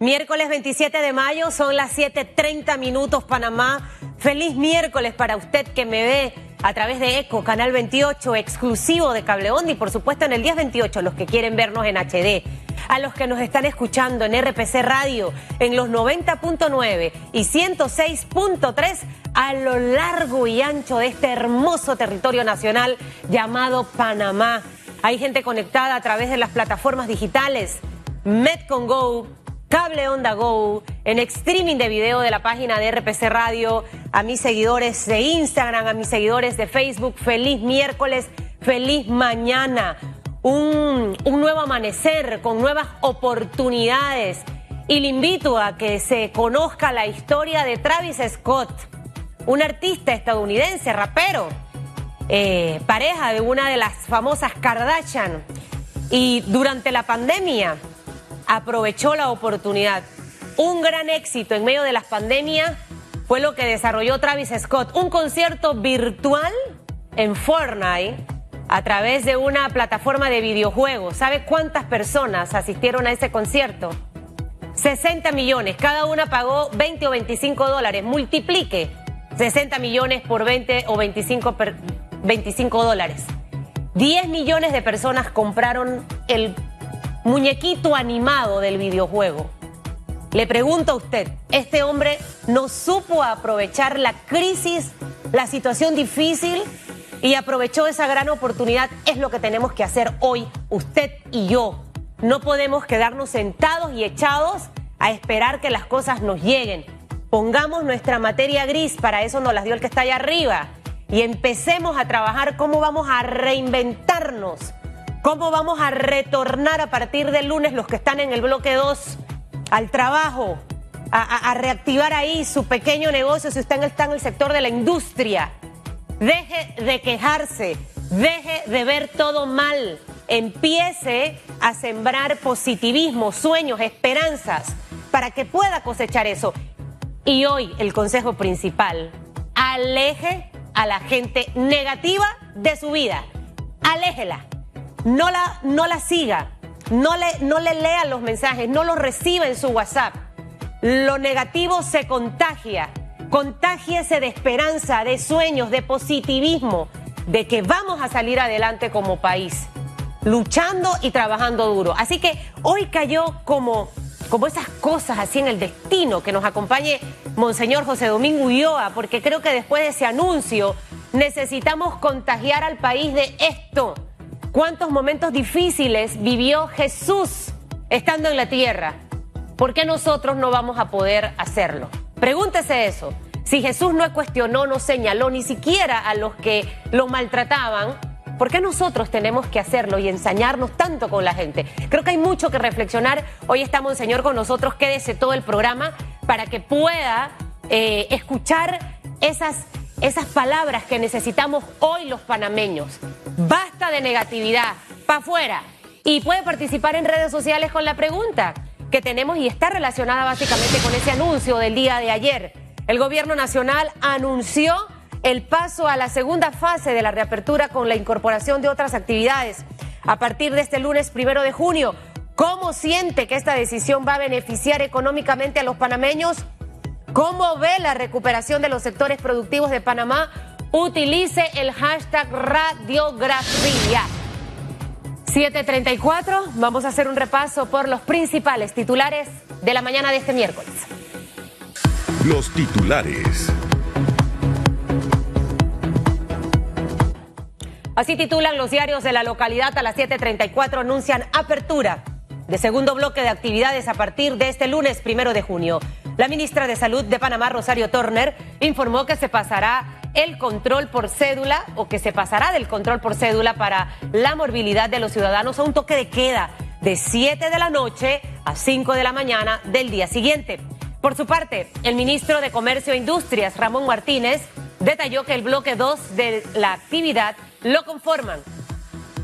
Miércoles 27 de mayo, son las 7:30 minutos Panamá. Feliz miércoles para usted que me ve a través de ECO, Canal 28, exclusivo de Cable Onda y por supuesto en el 1028, los que quieren vernos en HD. A los que nos están escuchando en RPC Radio, en los 90.9 y 106.3 a lo largo y ancho de este hermoso territorio nacional llamado Panamá. Hay gente conectada a través de las plataformas digitales, Metcon Go, Cable Onda Go, en streaming de video de la página de RPC Radio, a mis seguidores de Instagram, a mis seguidores de Facebook, feliz miércoles, feliz mañana, un, nuevo amanecer con nuevas oportunidades. Y le invito a que se conozca la historia de Travis Scott, un artista estadounidense, rapero, eh, pareja de una de las famosas Kardashian. Y durante la pandemia, aprovechó la oportunidad. Un gran éxito en medio de las pandemias fue lo que desarrolló Travis Scott, un concierto virtual en Fortnite a través de una plataforma de videojuegos. ¿Sabe cuántas personas asistieron a ese concierto? 60 millones, cada una pagó 20 o 25 dólares. Multiplique 60 millones por 20 o 25, 25 dólares. 10 millones de personas compraron el muñequito animado del videojuego. Le pregunto a usted, ¿este hombre no supo aprovechar la crisis, la situación difícil y aprovechó esa gran oportunidad? Es lo que tenemos que hacer hoy, usted y yo. No podemos quedarnos sentados y echados a esperar que las cosas nos lleguen. Pongamos nuestra materia gris, para eso nos las dio el que está allá arriba, y empecemos a trabajar cómo vamos a reinventarnos ¿Cómo vamos a retornar a partir del lunes los que están en el bloque 2 al trabajo? A, reactivar ahí su pequeño negocio si usted está en el sector de la industria. Deje de quejarse, deje de ver todo mal, empiece a sembrar positivismo, sueños, esperanzas, para que pueda cosechar eso. Y hoy el consejo principal, aleje a la gente negativa de su vida, aléjela no la, no la siga, no le, no le lea los mensajes, no los reciba en su WhatsApp. Lo negativo se contagia. Contágiese de esperanza, de sueños, de positivismo, de que vamos a salir adelante como país, luchando y trabajando duro. Así que hoy cayó como, como esas cosas así en el destino que nos acompañe Monseñor José Domingo Ulloa, porque creo que después de ese anuncio necesitamos contagiar al país de esto cuántos momentos difíciles vivió Jesús estando en la tierra. ¿Por qué nosotros no vamos a poder hacerlo? Pregúntese eso. Si Jesús no cuestionó, no señaló ni siquiera a los que lo maltrataban, ¿por qué nosotros tenemos que hacerlo y ensañarnos tanto con la gente? Creo que hay mucho que reflexionar. Hoy está Monseñor con nosotros. Quédese todo el programa para que pueda eh, escuchar esas esas palabras que necesitamos hoy los panameños. Basta de negatividad, para afuera. Y puede participar en redes sociales con la pregunta que tenemos y está relacionada básicamente con ese anuncio del día de ayer. El gobierno nacional anunció el paso a la segunda fase de la reapertura con la incorporación de otras actividades a partir de este lunes primero de junio. ¿Cómo siente que esta decisión va a beneficiar económicamente a los panameños? ¿Cómo ve la recuperación de los sectores productivos de Panamá? Utilice el hashtag radiografía. 734, vamos a hacer un repaso por los principales titulares de la mañana de este miércoles. Los titulares. Así titulan los diarios de la localidad a las 7:34 anuncian apertura de segundo bloque de actividades a partir de este lunes primero de junio. La ministra de Salud de Panamá, Rosario Turner, informó que se pasará el control por cédula o que se pasará del control por cédula para la morbilidad de los ciudadanos a un toque de queda de 7 de la noche a 5 de la mañana del día siguiente. Por su parte, el ministro de Comercio e Industrias, Ramón Martínez, detalló que el bloque 2 de la actividad lo conforman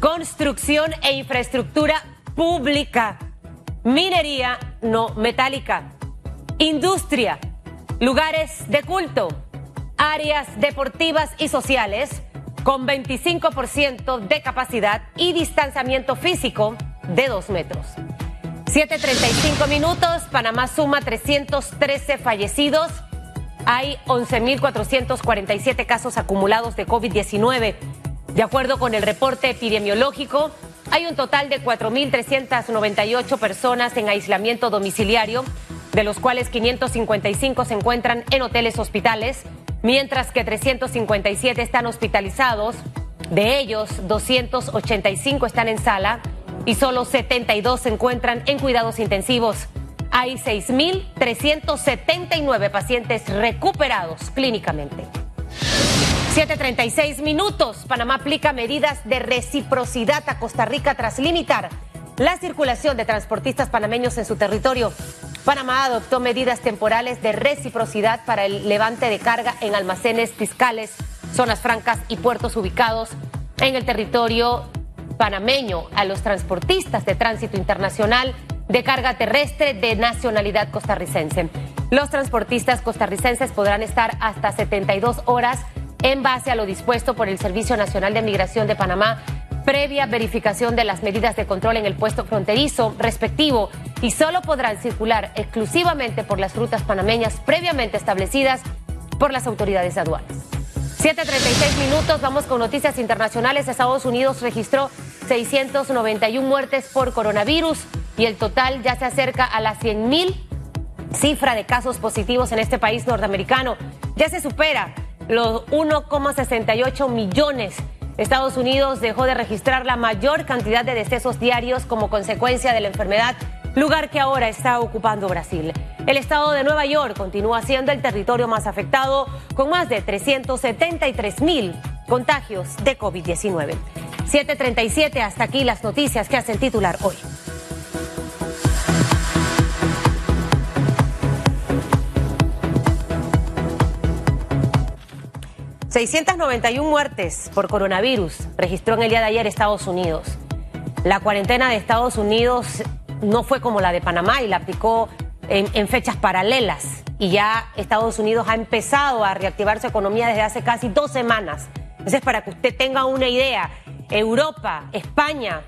construcción e infraestructura pública, minería no metálica, industria, lugares de culto, áreas deportivas y sociales con 25% de capacidad y distanciamiento físico de dos metros. 7.35 minutos, Panamá suma 313 fallecidos. Hay 11.447 casos acumulados de COVID-19. De acuerdo con el reporte epidemiológico, hay un total de 4.398 personas en aislamiento domiciliario, de los cuales 555 se encuentran en hoteles hospitales, mientras que 357 están hospitalizados. De ellos, 285 están en sala y solo 72 se encuentran en cuidados intensivos. Hay 6.379 pacientes recuperados clínicamente. 7.36 minutos. Panamá aplica medidas de reciprocidad a Costa Rica tras limitar la circulación de transportistas panameños en su territorio. Panamá adoptó medidas temporales de reciprocidad para el levante de carga en almacenes fiscales, zonas francas y puertos ubicados en el territorio panameño a los transportistas de tránsito internacional de carga terrestre de nacionalidad costarricense. Los transportistas costarricenses podrán estar hasta 72 horas en base a lo dispuesto por el Servicio Nacional de Migración de Panamá, previa verificación de las medidas de control en el puesto fronterizo respectivo y solo podrán circular exclusivamente por las rutas panameñas previamente establecidas por las autoridades aduanas. 7.36 minutos, vamos con noticias internacionales. Estados Unidos registró 691 muertes por coronavirus y el total ya se acerca a las 100.000 cifra de casos positivos en este país norteamericano. Ya se supera los 1,68 millones. Estados Unidos dejó de registrar la mayor cantidad de decesos diarios como consecuencia de la enfermedad, lugar que ahora está ocupando Brasil. El estado de Nueva York continúa siendo el territorio más afectado con más de 373 mil contagios de COVID-19. 737, hasta aquí las noticias que hacen titular hoy. 691 muertes por coronavirus registró en el día de ayer Estados Unidos. La cuarentena de Estados Unidos no fue como la de Panamá y la aplicó en, fechas paralelas. Y ya Estados Unidos ha empezado a reactivar su economía desde hace casi dos semanas. Entonces, para que usted tenga una idea, Europa, España,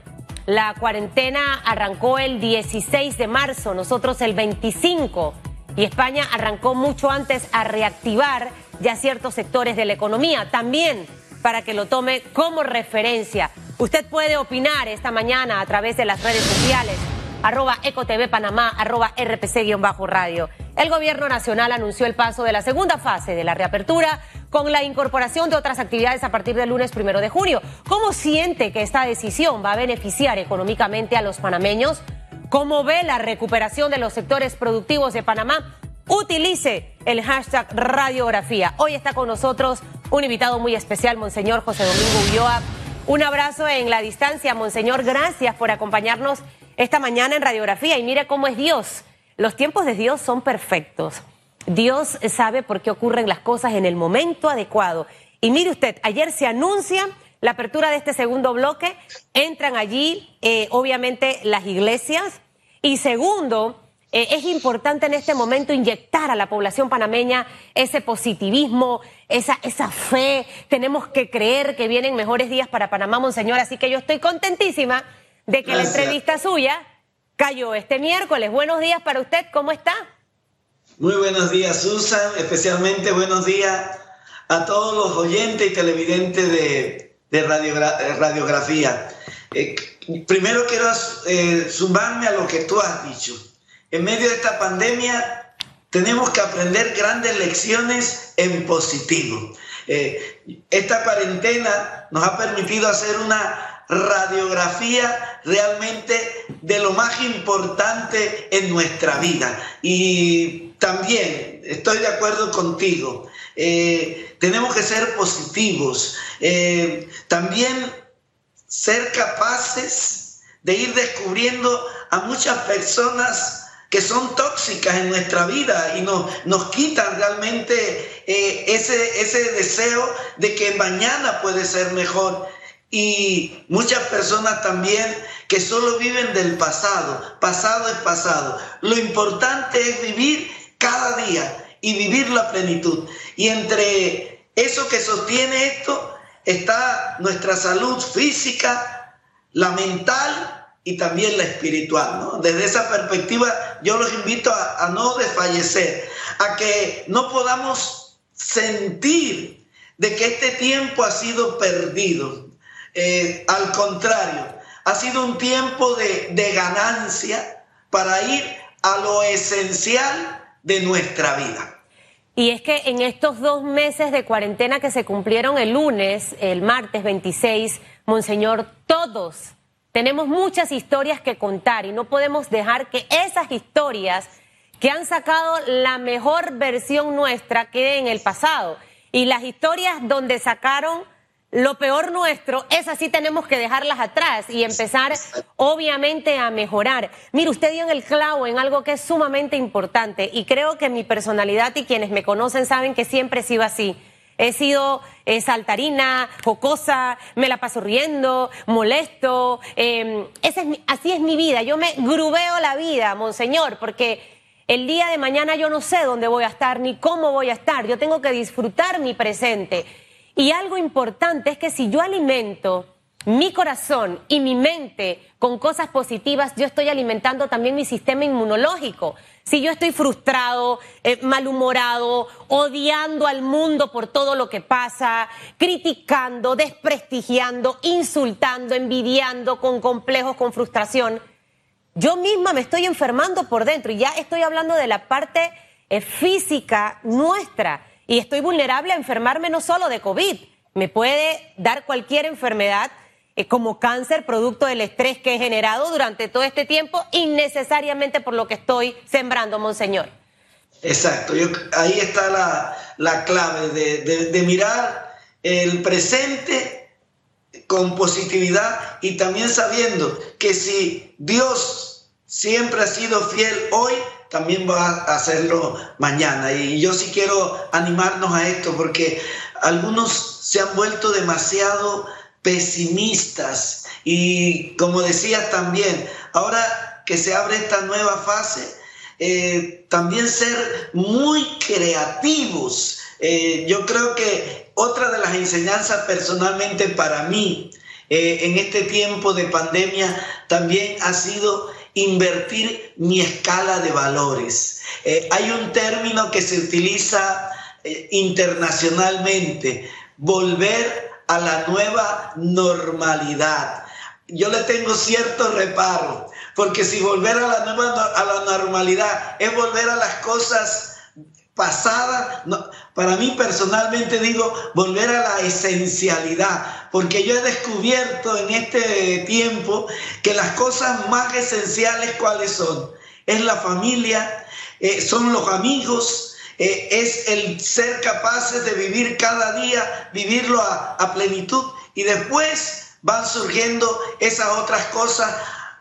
la cuarentena arrancó el 16 de marzo, nosotros el 25, y España arrancó mucho antes a reactivar ya ciertos sectores de la economía. También para que lo tome como referencia. Usted puede opinar esta mañana a través de las redes sociales, arroba EcoTV Panamá, arroba RPC-radio. El gobierno nacional anunció el paso de la segunda fase de la reapertura con la incorporación de otras actividades a partir del lunes primero de junio. ¿Cómo siente que esta decisión va a beneficiar económicamente a los panameños? ¿Cómo ve la recuperación de los sectores productivos de Panamá? Utilice el hashtag radiografía. Hoy está con nosotros un invitado muy especial, Monseñor José Domingo Ulloa. Un abrazo en la distancia, Monseñor. Gracias por acompañarnos esta mañana en radiografía. Y mire cómo es Dios. Los tiempos de Dios son perfectos. Dios sabe por qué ocurren las cosas en el momento adecuado. Y mire usted, ayer se anuncia la apertura de este segundo bloque. Entran allí, eh, obviamente, las iglesias. Y segundo, eh, es importante en este momento inyectar a la población panameña ese positivismo, esa, esa fe. Tenemos que creer que vienen mejores días para Panamá, Monseñor. Así que yo estoy contentísima de que la entrevista suya cayó este miércoles. Buenos días para usted, ¿cómo está? Muy buenos días, Susan, especialmente buenos días a todos los oyentes y televidentes de, radiografía. Eh, primero quiero eh, sumarme a lo que tú has dicho en medio de esta pandemia tenemos que aprender grandes lecciones en positivo. Eh, esta cuarentena nos ha permitido hacer una radiografía realmente de lo más importante en nuestra vida. Y también estoy de acuerdo contigo. Eh, tenemos que ser positivos. Eh, también ser capaces de ir descubriendo a muchas personas que son tóxicas en nuestra vida y nos, nos quitan realmente eh, ese, ese deseo de que mañana puede ser mejor. Y muchas personas también que solo viven del pasado, pasado es pasado. Lo importante es vivir cada día y vivir la plenitud. Y entre eso que sostiene esto está nuestra salud física, la mental y también la espiritual. ¿no? Desde esa perspectiva yo los invito a, no desfallecer, a que no podamos sentir de que este tiempo ha sido perdido. Eh, al contrario, ha sido un tiempo de, de ganancia para ir a lo esencial de nuestra vida. Y es que en estos dos meses de cuarentena que se cumplieron el lunes, el martes 26, Monseñor, todos tenemos muchas historias que contar y no podemos dejar que esas historias que han sacado la mejor versión nuestra queden en el pasado. Y las historias donde sacaron lo peor nuestro, esas sí tenemos que dejarlas atrás y empezar obviamente a mejorar. Mire, usted dio en el clavo en algo que es sumamente importante y creo que mi personalidad y quienes me conocen saben que siempre he sido así. He sido eh, saltarina, jocosa, me la paso riendo, molesto. Em, es así es mi vida. Yo me grubeo la vida, monseñor, porque el día de mañana yo no sé dónde voy a estar ni cómo voy a estar. Yo tengo que disfrutar mi presente. Y algo importante es que si yo alimento mi corazón y mi mente con cosas positivas, yo estoy alimentando también mi sistema inmunológico. Si yo estoy frustrado, eh, malhumorado, odiando al mundo por todo lo que pasa, criticando, desprestigiando, insultando, envidiando, con complejos, con frustración, yo misma me estoy enfermando por dentro y ya estoy hablando de la parte eh, física nuestra y estoy vulnerable a enfermarme no solo de COVID, me puede dar cualquier enfermedad eh, como cáncer producto del estrés que he generado durante todo este tiempo, innecesariamente por lo que estoy sembrando, Monseñor. Exacto, ahí está la, clave de, de mirar el presente con positividad y también sabiendo que si Dios siempre ha sido fiel hoy, también va a hacerlo mañana. Y yo sí quiero animarnos a esto porque algunos se han vuelto demasiado pesimistas y como decía también, ahora que se abre esta nueva fase, eh, también ser muy creativos. Eh, yo creo que otra de las enseñanzas personalmente para mí eh, en este tiempo de pandemia también ha sido invertir mi escala de valores. Eh, hay un término que se utiliza eh, internacionalmente, volver a la nueva normalidad. Yo le tengo cierto reparo, porque si volver a la nueva a la normalidad es volver a las cosas pasada, para mí personalmente digo, volver a la esencialidad, porque yo he descubierto en este tiempo que las cosas más esenciales, ¿cuáles son? Es la familia, eh, son los amigos, eh, es el ser capaces de vivir cada día, vivirlo a, plenitud, y después van surgiendo esas otras cosas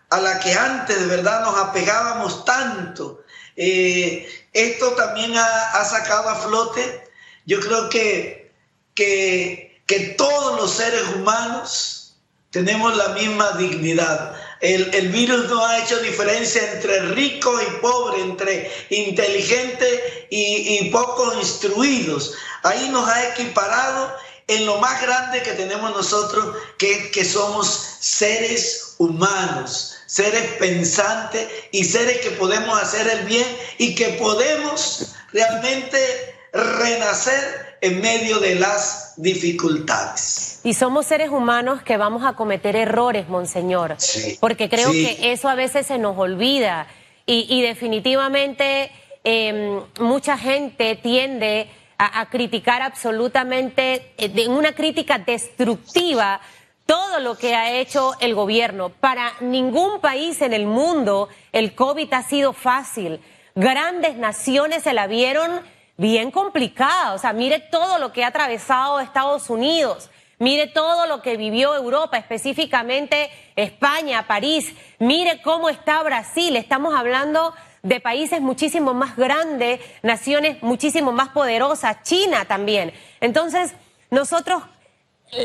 a las que antes de verdad nos apegábamos tanto. Eh, esto también ha, sacado a flote, yo creo que, que, todos los seres humanos tenemos la misma dignidad. El, virus no ha hecho diferencia entre rico y pobre, entre inteligente y, y poco instruidos. Ahí nos ha equiparado en lo más grande que tenemos nosotros, que, que somos seres humanos seres pensantes y seres que podemos hacer el bien y que podemos realmente renacer en medio de las dificultades. Y somos seres humanos que vamos a cometer errores, Monseñor, porque creo que eso a veces se nos olvida y, definitivamente em, mucha gente tiende a, a criticar absolutamente, en eh, una crítica destructiva todo lo que ha hecho el gobierno. Para ningún país en el mundo el COVID ha sido fácil. Grandes naciones se la vieron bien complicada. O sea, mire todo lo que ha atravesado Estados Unidos. Mire todo lo que vivió Europa, específicamente España, París. Mire cómo está Brasil. Estamos hablando de países muchísimo más grandes, naciones muchísimo más poderosas, China también. Entonces, nosotros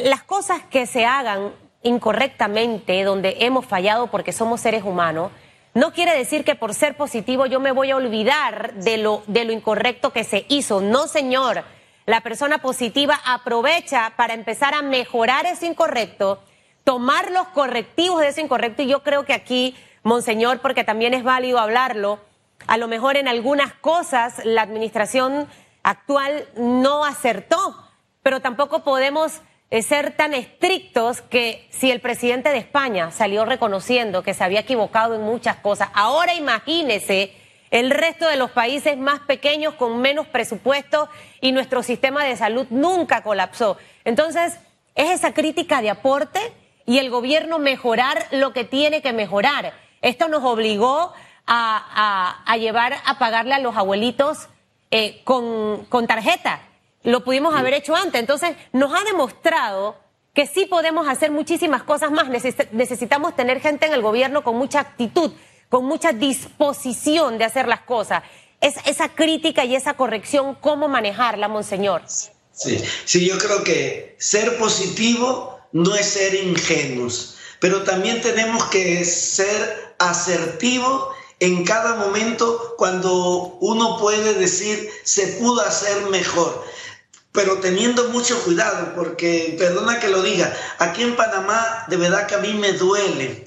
las cosas que se hagan incorrectamente, donde hemos fallado porque somos seres humanos, no quiere decir que por ser positivo yo me voy a olvidar de lo, de lo incorrecto que se hizo. No, señor. La persona positiva aprovecha para empezar a mejorar ese incorrecto, tomar los correctivos de ese incorrecto y yo creo que aquí, Monseñor, porque también es válido hablarlo, a lo mejor en algunas cosas la administración actual no acertó, pero tampoco podemos eh, ser tan estrictos que si el presidente de España salió reconociendo que se había equivocado en muchas cosas, ahora imagínese el resto de los países más pequeños con menos presupuesto y nuestro sistema de salud nunca colapsó. Entonces, es esa crítica de aporte y el gobierno mejorar lo que tiene que mejorar. Esto nos obligó a, llevar a pagarle a los abuelitos eh, con tarjeta. Lo pudimos haber hecho antes. Entonces, nos ha demostrado que sí podemos hacer muchísimas cosas más. Necesitamos tener gente en el gobierno con mucha actitud, con mucha disposición de hacer las cosas. Es esa crítica y esa corrección, ¿cómo manejarla, Monseñor? Sí, sí, yo creo que ser positivo no es ser ingenuos, pero también tenemos que ser asertivos en cada momento cuando uno puede decir se pudo hacer mejor. Pero teniendo mucho cuidado, porque, perdona que lo diga, aquí en Panamá de verdad que a mí me duele.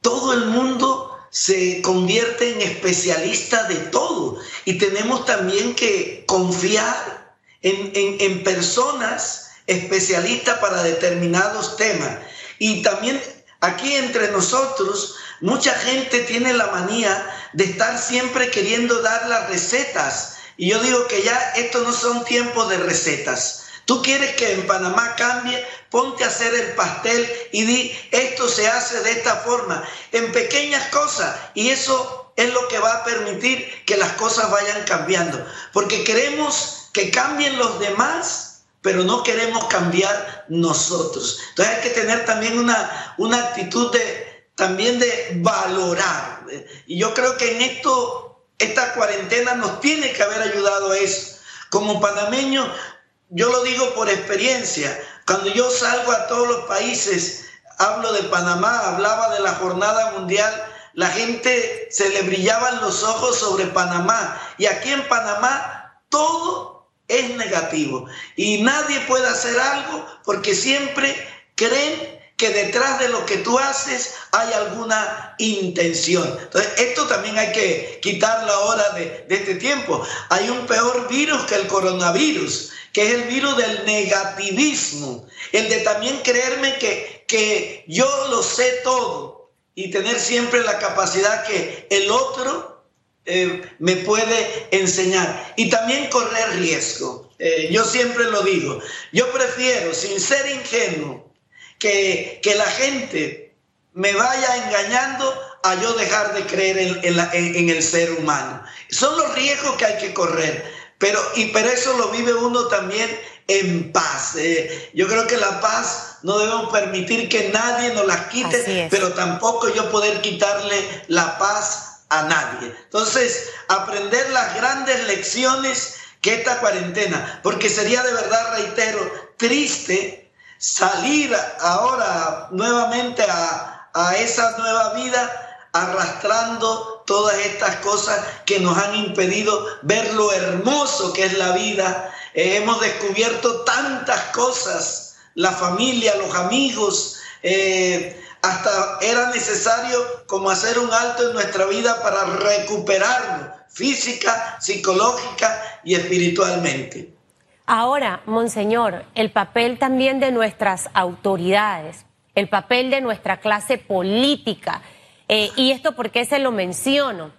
Todo el mundo se convierte en especialista de todo y tenemos también que confiar en, en personas especialistas para determinados temas. Y también aquí entre nosotros Mucha gente tiene la manía de estar siempre queriendo dar las recetas. Y yo digo que ya esto no son tiempos de recetas. Tú quieres que en Panamá cambie, ponte a hacer el pastel y di, esto se hace de esta forma, en pequeñas cosas. Y eso es lo que va a permitir que las cosas vayan cambiando. Porque queremos que cambien los demás, pero no queremos cambiar nosotros. Entonces hay que tener también una, una actitud de, también de valorar. Y yo creo que en esto, esta cuarentena nos tiene que haber ayudado a eso. Como panameño, yo lo digo por experiencia, cuando yo salgo a todos los países, hablo de Panamá, hablaba de la jornada mundial, la gente se le brillaban los ojos sobre Panamá. Y aquí en Panamá todo es negativo. Y nadie puede hacer algo porque siempre creen que detrás de lo que tú haces hay alguna intención. Entonces, esto también hay que quitarlo ahora de, de este tiempo. Hay un peor virus que el coronavirus, que es el virus del negativismo, el de también creerme que, que yo lo sé todo y tener siempre la capacidad que el otro eh, me puede enseñar y también correr riesgo. Eh, yo siempre lo digo, yo prefiero, sin ser ingenuo, que, la gente me vaya engañando a yo dejar de creer en, el ser humano. Son los riesgos que hay que correr, pero, y, pero eso lo vive uno también en paz. Eh. yo creo que la paz no debemos permitir que nadie nos la quite, pero tampoco yo poder quitarle la paz a nadie. Entonces, aprender las grandes lecciones que esta cuarentena, porque sería de verdad, reitero, triste salir ahora nuevamente a, esa nueva vida arrastrando todas estas cosas que nos han impedido ver lo hermoso que es la vida. Eh, hemos descubierto tantas cosas, la familia, los amigos, eh, hasta era necesario como hacer un alto en nuestra vida para recuperarnos física, psicológica y espiritualmente. Ahora, Monseñor, el papel también de nuestras autoridades, el papel de nuestra clase política, eh, y esto porque se lo menciono,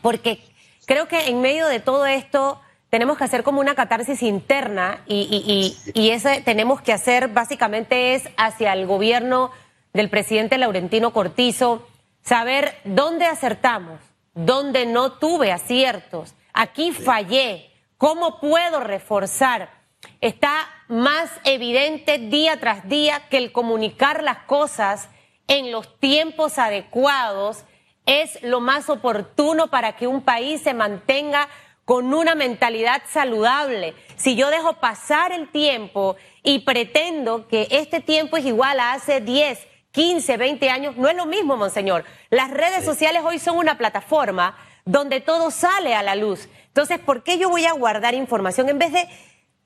porque creo que en medio de todo esto tenemos que hacer como una catarsis interna y, y, ese tenemos que hacer básicamente es hacia el gobierno del presidente Laurentino Cortizo, saber dónde acertamos, dónde no tuve aciertos, aquí fallé ¿Cómo puedo reforzar? Está más evidente día tras día que el comunicar las cosas en los tiempos adecuados es lo más oportuno para que un país se mantenga con una mentalidad saludable. Si yo dejo pasar el tiempo y pretendo que este tiempo es igual a hace 10, 15, 20 años, no es lo mismo, monseñor. Las redes sociales hoy son una plataforma donde todo sale a la luz. Entonces, ¿por qué yo voy a guardar información en vez de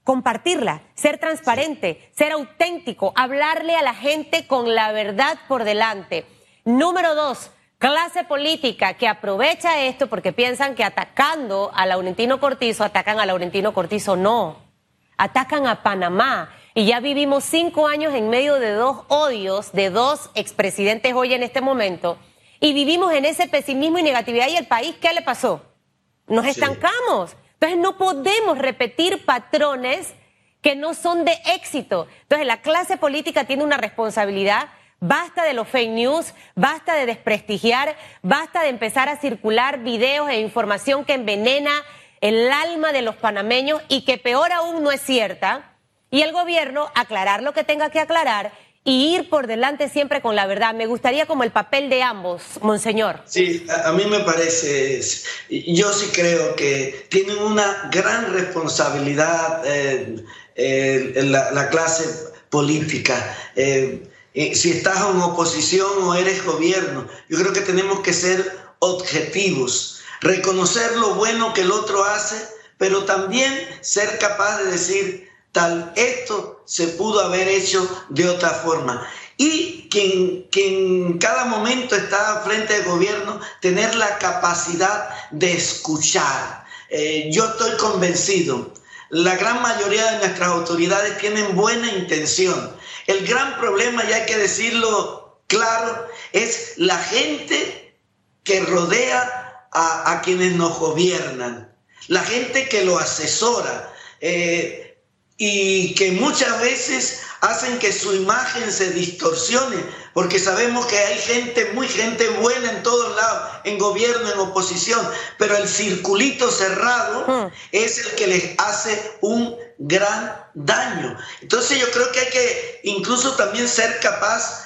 compartirla, ser transparente, ser auténtico, hablarle a la gente con la verdad por delante. Número dos, clase política que aprovecha esto porque piensan que atacando a Laurentino Cortizo, atacan a Laurentino Cortizo. No, atacan a Panamá. Y ya vivimos cinco años en medio de dos odios de dos expresidentes hoy en este momento. Y vivimos en ese pesimismo y negatividad. ¿Y el país qué le pasó? Nos estancamos. Entonces no podemos repetir patrones que no son de éxito. Entonces la clase política tiene una responsabilidad. Basta de los fake news, basta de desprestigiar, basta de empezar a circular videos e información que envenena el alma de los panameños y que peor aún no es cierta. Y el gobierno aclarar lo que tenga que aclarar y ir por delante siempre con la verdad. Me gustaría como el papel de ambos, monseñor. Sí, a, mí me parece, yo sí creo que tienen una gran responsabilidad eh, eh, la, clase política. Eh, si estás en oposición o eres gobierno, yo creo que tenemos que ser objetivos, reconocer lo bueno que el otro hace, pero también ser capaz de decir, tal esto se pudo haber hecho de otra forma. Y que en, cada momento está frente al gobierno, tener la capacidad de escuchar. Eh, yo estoy convencido, la gran mayoría de nuestras autoridades tienen buena intención. El gran problema, y hay que decirlo claro, es la gente que rodea a, quienes nos gobiernan, la gente que lo asesora. Eh, y que muchas veces hacen que su imagen se distorsione, porque sabemos que hay gente, muy gente buena en todos lados, en gobierno, en oposición, pero el circulito cerrado hmm. es el que les hace un gran daño. Entonces yo creo que hay que incluso también ser capaz,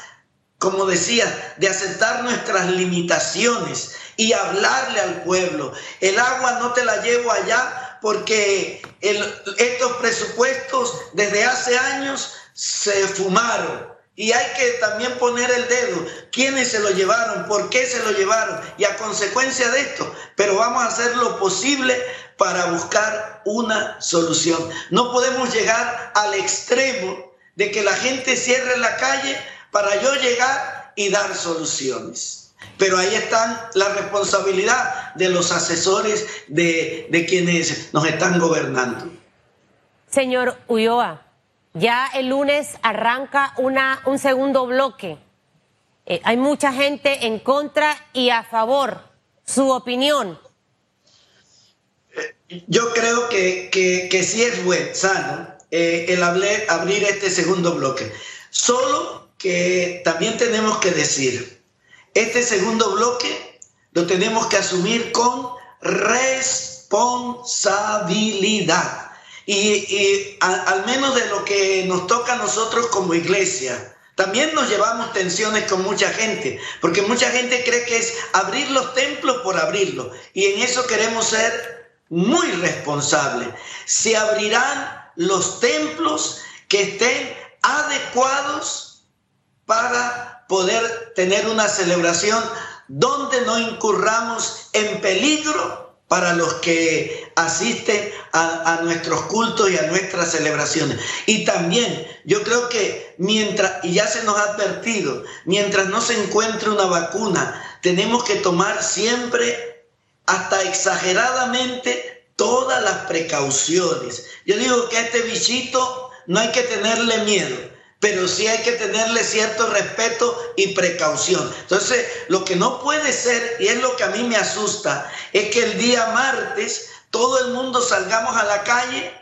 como decía, de aceptar nuestras limitaciones y hablarle al pueblo. El agua no te la llevo allá porque estos presupuestos desde hace años se fumaron. Y hay que también poner el dedo, quiénes se lo llevaron, por qué se lo llevaron y a consecuencia de esto. Pero vamos a hacer lo posible para buscar una solución. No podemos llegar al extremo de que la gente cierre la calle para yo llegar y dar soluciones. Pero ahí está la responsabilidad de los asesores de, quienes nos están gobernando. Señor Ulloa, ya el lunes arranca una, un segundo bloque. Eh, hay mucha gente en contra y a favor. Su opinión. Yo creo que, que, sí es bueno, sano eh, el abrir este segundo bloque. Solo que también tenemos que decir, este segundo bloque lo tenemos que asumir con responsabilidad. Y, al menos de lo que nos toca a nosotros como iglesia. También nos llevamos tensiones con mucha gente, porque mucha gente cree que es abrir los templos por abrirlos. Y en eso queremos ser muy responsables. Se abrirán los templos que estén adecuados para poder tener una celebración donde no incurramos en peligro para los que asisten a, nuestros cultos y a nuestras celebraciones. Y también yo creo que mientras, y ya se nos ha advertido, mientras no se encuentre una vacuna, tenemos que tomar siempre, hasta exageradamente, todas las precauciones. Yo digo que a este bichito no hay que tenerle miedo pero sí hay que tenerle cierto respeto y precaución. Entonces, lo que no puede ser, y es lo que a mí me asusta, es que el día martes todo el mundo salgamos a la calle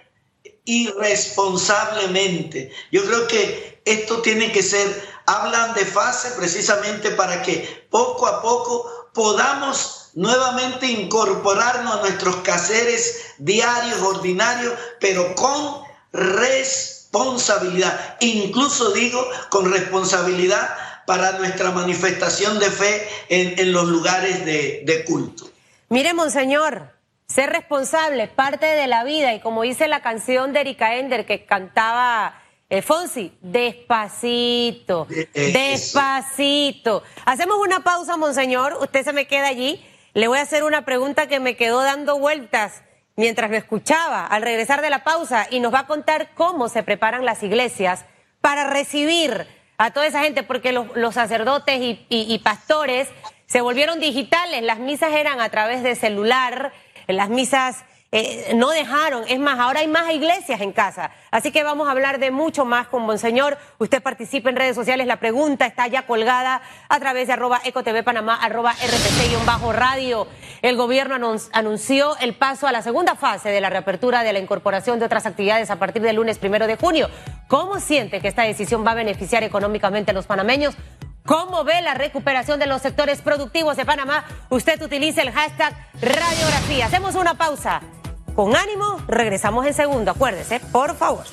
irresponsablemente. Yo creo que esto tiene que ser, hablan de fase precisamente para que poco a poco podamos nuevamente incorporarnos a nuestros caseres diarios, ordinarios, pero con responsabilidad responsabilidad, incluso digo con responsabilidad para nuestra manifestación de fe en, los lugares de, culto. Mire, Monseñor, ser responsable es parte de la vida y como dice la canción de Erika Ender que cantaba eh, Fonsi, despacito, despacito. Hacemos una pausa, Monseñor, usted se me queda allí. Le voy a hacer una pregunta que me quedó dando vueltas mientras lo escuchaba al regresar de la pausa y nos va a contar cómo se preparan las iglesias para recibir a toda esa gente, porque los, sacerdotes y pastores se volvieron digitales, las misas eran a través de celular, las misas eh, no dejaron. Es más, ahora hay más iglesias en casa. Así que vamos a hablar de mucho más con Monseñor. Usted participa en redes sociales. La pregunta está ya colgada a través de arroba ecotv panamá, arroba rpc-radio. El gobierno anunció el paso a la segunda fase de la reapertura de la incorporación de otras actividades a partir del lunes primero de junio. ¿Cómo siente que esta decisión va a beneficiar económicamente a los panameños? ¿Cómo ve la recuperación de los sectores productivos de Panamá? Usted utiliza el hashtag radiografía. Hacemos una pausa. Con ánimo, regresamos en segundo, acuérdese, por favor.